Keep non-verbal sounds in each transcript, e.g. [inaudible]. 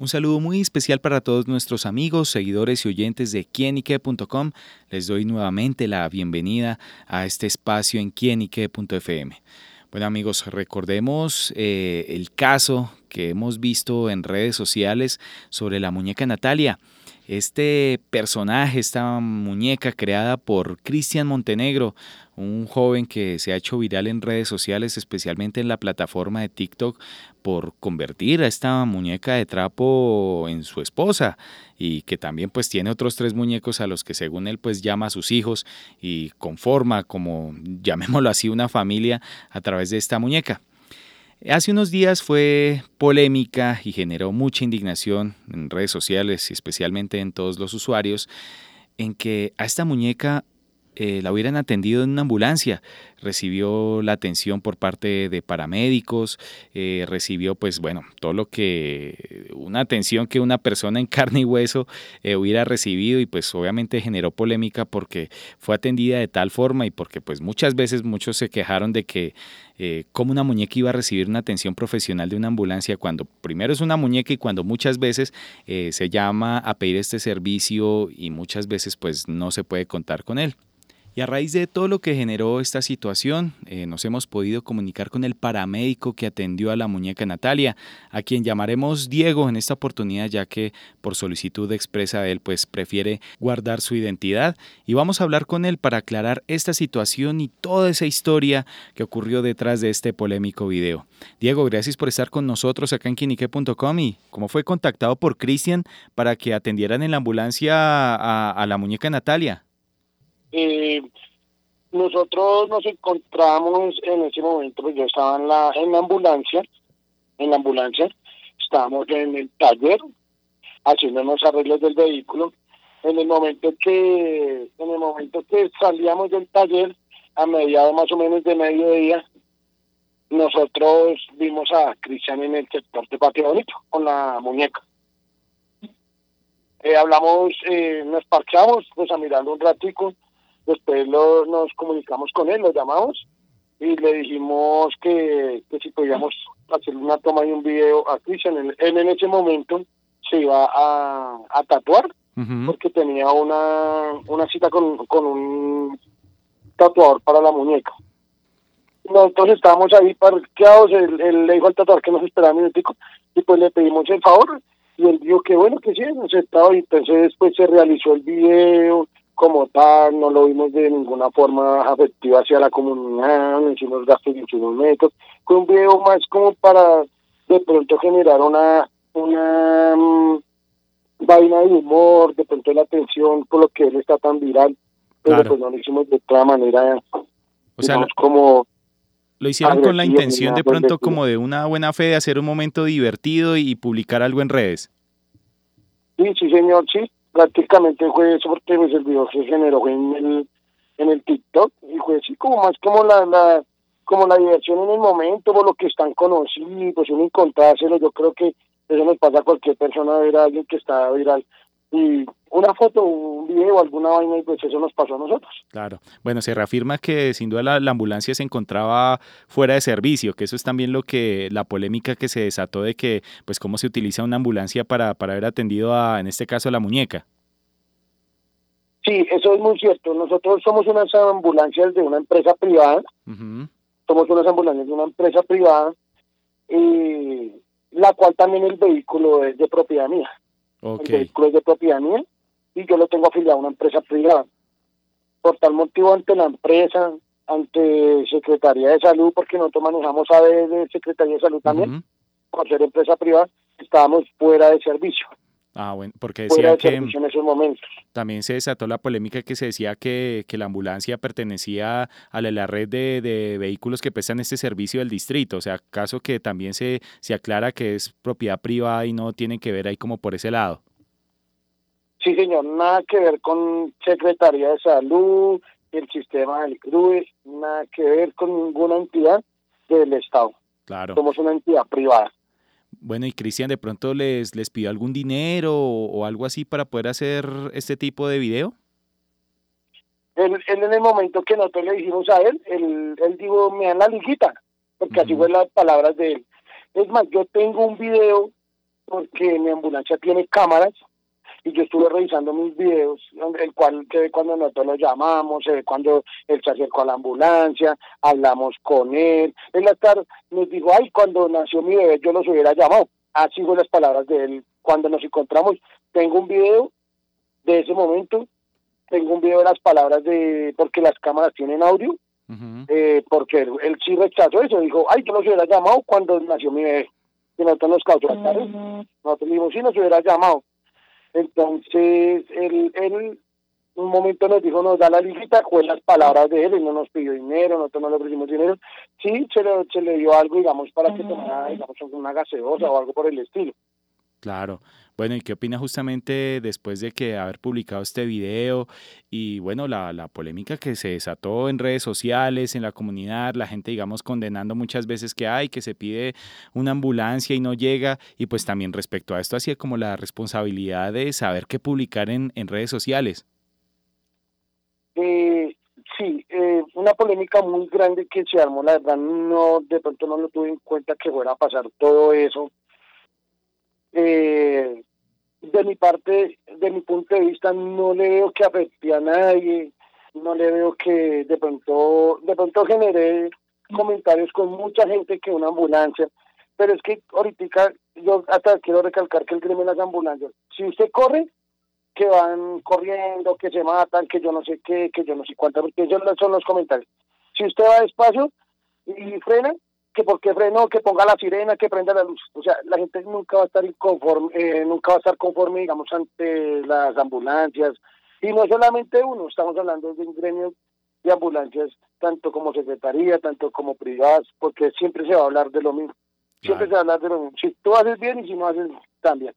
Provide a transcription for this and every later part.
Un saludo muy especial para todos nuestros amigos, seguidores y oyentes de quienique.com. Les doy nuevamente la bienvenida a este espacio en quienique.fm. Bueno amigos, recordemos eh, el caso que hemos visto en redes sociales sobre la muñeca Natalia. Este personaje, esta muñeca creada por Cristian Montenegro, un joven que se ha hecho viral en redes sociales, especialmente en la plataforma de TikTok, por convertir a esta muñeca de trapo en su esposa y que también pues tiene otros tres muñecos a los que según él pues llama a sus hijos y conforma como [laughs] llamémoslo así una familia a través de esta muñeca. Hace unos días fue polémica y generó mucha indignación en redes sociales y especialmente en todos los usuarios en que a esta muñeca eh, la hubieran atendido en una ambulancia. Recibió la atención por parte de paramédicos, eh, recibió pues bueno, todo lo que, una atención que una persona en [laughs] carne y hueso eh, hubiera recibido y pues obviamente generó polémica porque fue atendida de tal forma y porque pues muchas veces muchos se quejaron de que cómo una muñeca iba a recibir una atención profesional de una ambulancia cuando primero es una muñeca y cuando muchas veces se llama a pedir este servicio y muchas veces pues no se puede contar con él. Y a raíz de todo lo que generó esta situación, eh, nos hemos podido comunicar con el paramédico que atendió a la muñeca Natalia, a quien llamaremos Diego en esta oportunidad, ya que por solicitud expresa de él, pues prefiere guardar su identidad. Y vamos a hablar con él para aclarar esta situación y toda esa historia que ocurrió detrás de este polémico video. Diego, gracias por estar con nosotros acá en quinique.com y cómo fue contactado por Cristian para que atendieran en la ambulancia a, a la muñeca Natalia. Eh, nosotros nos encontramos en ese momento, pues yo estaba en la, en la ambulancia, en la ambulancia, estábamos en el taller haciendo unos arreglos del vehículo. En el momento que, en el momento que salíamos del taller, a mediados más o menos de mediodía, nosotros vimos a Cristian en el sector de Patio Bonito, con la muñeca. Eh, hablamos, eh, nos parchamos, pues a mirarlo un ratico, Después lo, nos comunicamos con él, lo llamamos y le dijimos que, si podíamos hacer una toma y un video a Cristian. Él, en ese momento se iba a, a tatuar porque tenía una, una cita con, con un tatuador para la muñeca. Nosotros estábamos ahí parqueados, él, él le dijo al tatuador que nos esperaba un minutico y pues le pedimos el favor y él dijo que bueno que sí, aceptado y entonces después se realizó el video, como tal, no lo vimos de ninguna forma afectiva hacia la comunidad, no hicimos gastos de hicimos médicos. Fue un video más como para de pronto generar una, una um, vaina de humor, de pronto la atención por lo que él está tan viral, pero pues no lo hicimos de otra manera, o sea, como... Lo hicieron con la intención de pronto como de una buena fe de hacer un momento divertido y publicar algo en redes. Sí, sí, señor, sí prácticamente fue eso porque pues, el video se generó en el, en el TikTok y fue así como más como la, la como la diversión en el momento, por lo que están conocidos, uno encontrárselo, yo creo que eso nos pasa a cualquier persona ver a alguien que está viral y una foto, un video, alguna vaina, y pues eso nos pasó a nosotros. Claro. Bueno, se reafirma que sin duda la, ambulancia se encontraba fuera de servicio, que eso es también lo que, la polémica que se desató de que, pues, cómo se utiliza una ambulancia para, para haber atendido a, en este caso, a la muñeca. Sí, eso es muy cierto. Nosotros somos unas ambulancias de una empresa privada. Somos unas ambulancias de una empresa privada, y la cual también el vehículo es de propiedad mía. El vehículo es de propiedad mía y yo lo tengo afiliado a una empresa privada. Por tal motivo, ante la empresa, ante Secretaría de Salud, porque nosotros manejamos a de Secretaría de Salud también, por ser empresa privada, estábamos fuera de servicio. Ah, bueno, porque decía que en esos momentos. también se desató la polémica que se decía que, que la ambulancia pertenecía a la, red de, de, vehículos que prestan este servicio del distrito. O sea, caso que también se, se aclara que es propiedad privada y no tiene que ver ahí como por ese lado. Sí, señor, nada que ver con Secretaría de Salud, el sistema del CRUE, nada que ver con ninguna entidad del Estado. Claro. Somos una entidad privada. Bueno, y Cristian, ¿de pronto les, les pidió algún dinero o, algo así para poder hacer este tipo de video? Él, en el momento que nosotros le dijimos a él, él, él dijo, me dan la liguita, porque así fue las palabras de él. Es más, yo tengo un video porque mi ambulancia tiene cámaras y yo estuve revisando mis videos, el cual se ve cuando nosotros lo llamamos, se ve cuando él se acercó a la ambulancia, hablamos con él. Él hasta nos dijo, ay, cuando nació mi bebé yo los hubiera llamado. Así fue las palabras de él cuando nos encontramos. Tengo un video de ese momento, tengo un video de las palabras de, porque las cámaras tienen audio, eh, porque él, sí rechazó eso, dijo, ay, yo los hubiera llamado cuando nació mi bebé. Y nosotros nos causó Nosotros dijimos, sí, nos hubiera llamado. Entonces, él, él un momento nos dijo, nos da la lista, fue las palabras de él, y no nos pidió dinero, nosotros no le ofrecimos dinero. Sí, se le, se le dio algo, digamos, para que tomara, digamos, una gaseosa o algo por el estilo. Claro. Bueno, ¿y qué opina justamente después de que haber publicado este video y bueno, la, la, polémica que se desató en redes sociales, en la comunidad, la gente, digamos, condenando muchas veces que hay, que se pide una ambulancia y no llega, y pues también respecto a esto, así como la responsabilidad de saber qué publicar en, en redes sociales? Eh, sí, eh, una polémica muy grande que se armó, la verdad, no, de pronto no lo tuve en cuenta que fuera a pasar todo eso. Eh, de mi parte, de mi punto de vista, no le veo que afecte a nadie, no le veo que de pronto, de pronto genere comentarios con mucha gente que una ambulancia, pero es que ahorita yo hasta quiero recalcar que el crimen de las ambulancias, si usted corre, que van corriendo, que se matan, que yo no sé qué, que yo no sé cuántas, porque esos son los comentarios. Si usted va despacio y frena, que porque freno, que ponga la sirena, que prenda la luz. O sea, la gente nunca va a estar inconforme, eh, nunca va a estar conforme, digamos, ante las ambulancias. Y no solamente uno, estamos hablando de un gremio de ambulancias, tanto como secretaría, tanto como privadas, porque siempre se va a hablar de lo mismo. Siempre se va a hablar de lo mismo. Si tú haces bien y si no haces, también.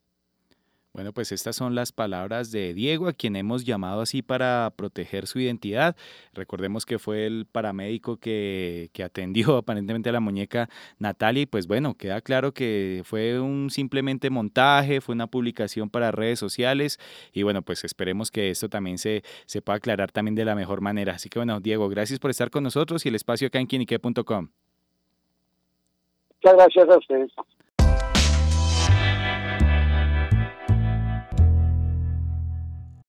Bueno, pues estas son las palabras de Diego, a quien hemos llamado así para proteger su identidad. Recordemos que fue el paramédico que, que, atendió [laughs] aparentemente a la muñeca Natalia y pues bueno, queda claro que fue un simplemente montaje, fue una publicación para redes sociales y bueno, pues esperemos que esto también se, se pueda aclarar también de la mejor manera. Así que bueno, Diego, gracias por estar con nosotros y el espacio acá en quinique.com. Muchas gracias a ustedes.